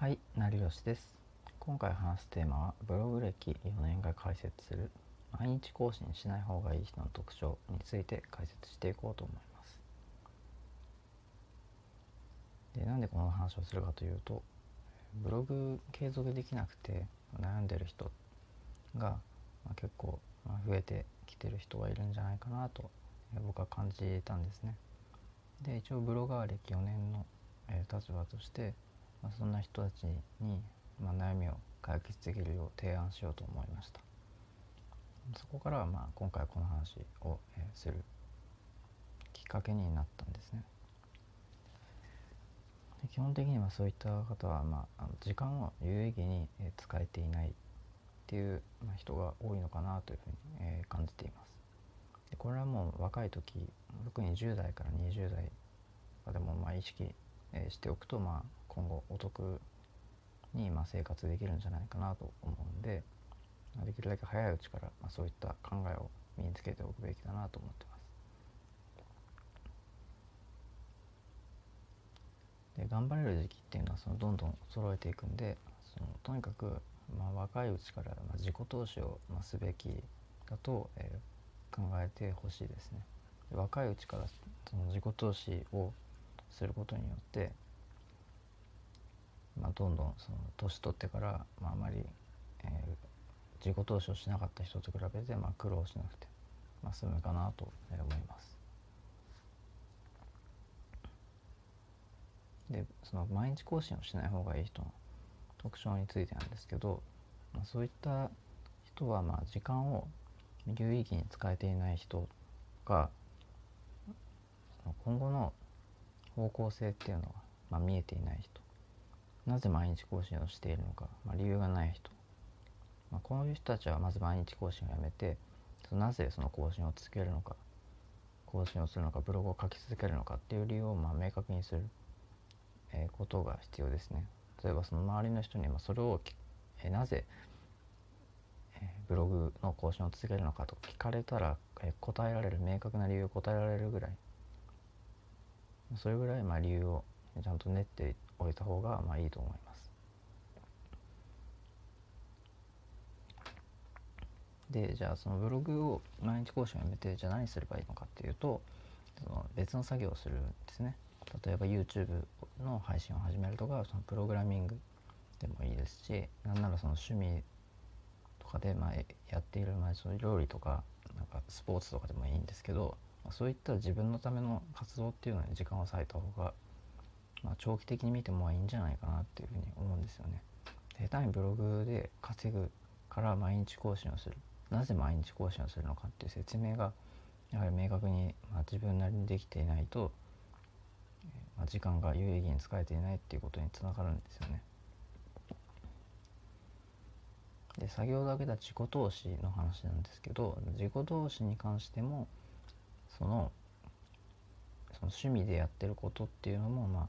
はい、成吉です。今回話すテーマはブログ歴4年が解説する毎日更新しない方がいい人の特徴について解説していこうと思います。でなんでこの話をするかというとブログ継続できなくて悩んでる人が、ま、結構増えてきてる人がいるんじゃないかなと僕は感じたんですね。で一応ブロガー歴4年の立場としてまあ、そんな人たちに、まあ、悩みを解決できるよう提案しようと思いました。そこからは、まあ、今回この話を、えー、するきっかけになったんですね。基本的にはそういった方は、まあ、時間を有意義に使えていないっていう、まあ、人が多いのかなというふうに、えー、感じています。でこれはもう若い時特に10代から20代でもまあ意識えしておくと、まあ、今後お得にま生活できるんじゃないかなと思うんでできるだけ早いうちからまそういった考えを身につけておくべきだなと思ってます。で頑張れる時期っていうのはそのどんどん揃えていくんでそのとにかくまあ若いうちからま自己投資をますべきだと、えー、考えてほしいですね。若いうちからその自己投資をすることによってまあ、どんどんその年取ってから、まあ、あまり、えー、自己投資をしなかった人と比べて、まあ、苦労しなくて、まあ、済むかなと思います。でその毎日更新をしない方がいい人の特徴についてなんですけど、まあ、そういった人はまあ時間を有意義に使えていない人が今後の方向性っていうのが、まあ、見えていない人なぜ毎日更新をしているのか、まあ、理由がない人、まあ、こういう人たちはまず毎日更新をやめてなぜその更新を続けるのか更新をするのかブログを書き続けるのかっていう理由をまあ明確にする、えことが必要ですね。例えばその周りの人にまそれを、えなぜ、えブログの更新を続けるのかと聞かれたら、え答えられる明確な理由を答えられるぐらいそれぐらいま理由をちゃんと練っていっておいた方がまあいいと思います。でじゃあそのブログを毎日更新をやめてじゃあ何すればいいのかっていうとその別の作業をするんですね。例えば YouTube の配信を始めるとかそのプログラミングでもいいですしなんならその趣味とかでまあやっている、まあ、その料理とかなんかスポーツとかでもいいんですけど、まあ、そういった自分のための活動っていうのに時間を割いた方がまあ、長期的に見てもいいんじゃないかなっていうふうに思うんですよね。下手にブログで稼ぐから毎日更新をするなぜ毎日更新をするのかっていう説明がやはり明確に、まあ、自分なりにできていないと、まあ、時間が有意義に使えていないっていうことにつながるんですよね。で先ほど挙げた自己投資の話なんですけど自己投資に関してもそのその趣味でやってることっていうのもまあ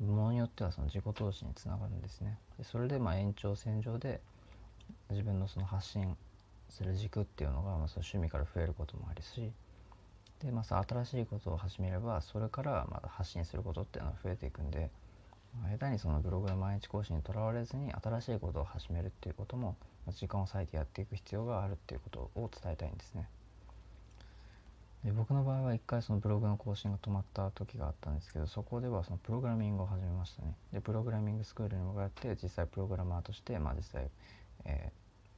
ものによってはその自己投資につながるんですね。でそれでまあ延長線上で自分のその発信する軸っていうのがまあその趣味から増えることもあるしでまあ新しいことを始めればそれからまた発信することっていうのは増えていくんで、ま、下手にそのブログの毎日更新にとらわれずに新しいことを始めるっていうことも時間を割いてやっていく必要があるっていうことを伝えたいんですね。で僕の場合は一回そのブログの更新が止まった時があったんですけどそこではそのプログラミングを始めましたね。でプログラミングスクールに向かって実際プログラマーとしてまあ実際、え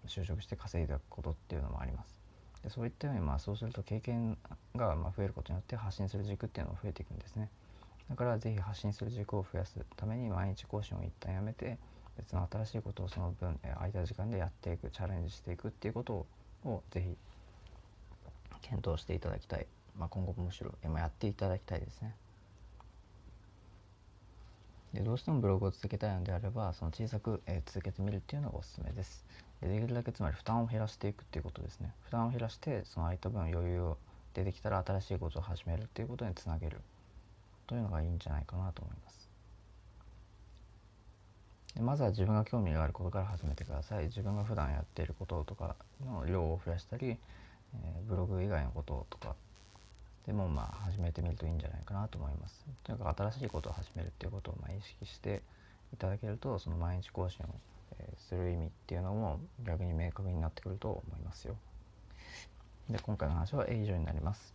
ー、就職して稼いだことっていうのもあります。でそういったようにまあそうすると経験がま増えることによって発信する軸っていうのも増えていくんですね。だから是非発信する軸を増やすために毎日更新を一旦やめて別の新しいことをその分空いた時間でやっていくチャレンジしていくっていうことを是非検討していただきたい、まあ、今後もむしろやっていただきたいですね。でどうしてもブログを続けたいのであればその小さく、え、続けてみるっていうのがおすすめです。でできるだけつまり負担を減らしていくっていうことですね。負担を減らしてその空いた分余裕を出てきたら新しいことを始めるっていうことにつなげる。というのがいいんじゃないかなと思います。でまずは自分が興味があることから始めてください。自分が普段やっていることとかの量を増やしたりえー、ブログ以外のこととかでもまあ始めてみるといいんじゃないかなと思います。とにかく新しいことを始めるっていうことをまあ意識して、いただけるとその毎日更新を、えする意味っていうのも逆に明確になってくると思いますよ。で今回の話は以上になります。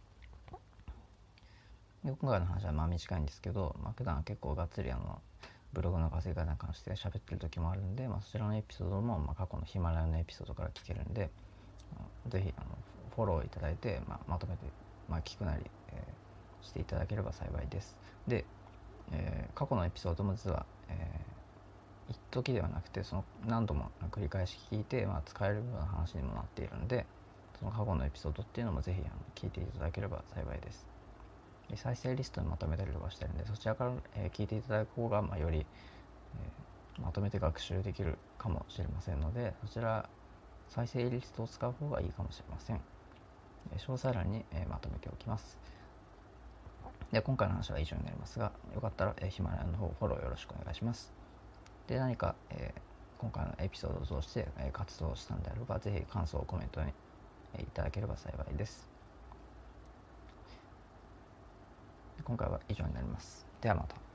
で今回の話はまあ短いんですけど、まあ、普段は結構がっつりあのブログの稼ぎ方に関して喋ってる時もあるんで、まあ、そちらのエピソードも、まあ、過去のヒマラヤのエピソードから聞けるんで、是非あのフォローいただいて、まあ、まとめて、まあ、聞くなり、えー、していただければ幸いです。で、えー、過去のエピソードも実は、えー、一時ではなくてその何度も繰り返し聞いて、まあ、使えるような話にもなっているのでその過去のエピソードっていうのも是非聞いていただければ幸いです。で再生リストにまとめたりとかしてるんでそちらから、え、聞いていただく方が、まあ、より、え、まとめて学習できるかもしれませんのでそちら再生リストを使う方がいいかもしれません、詳細欄に、まとめておきますで今回の話は以上になりますがよかったら、ヒマラヤの方フォローよろしくお願いしますで何か、え今回のエピソードを通して、え活動したんであればぜひ感想をコメントに、えいただければ幸いです今回は以上になります。ではまた。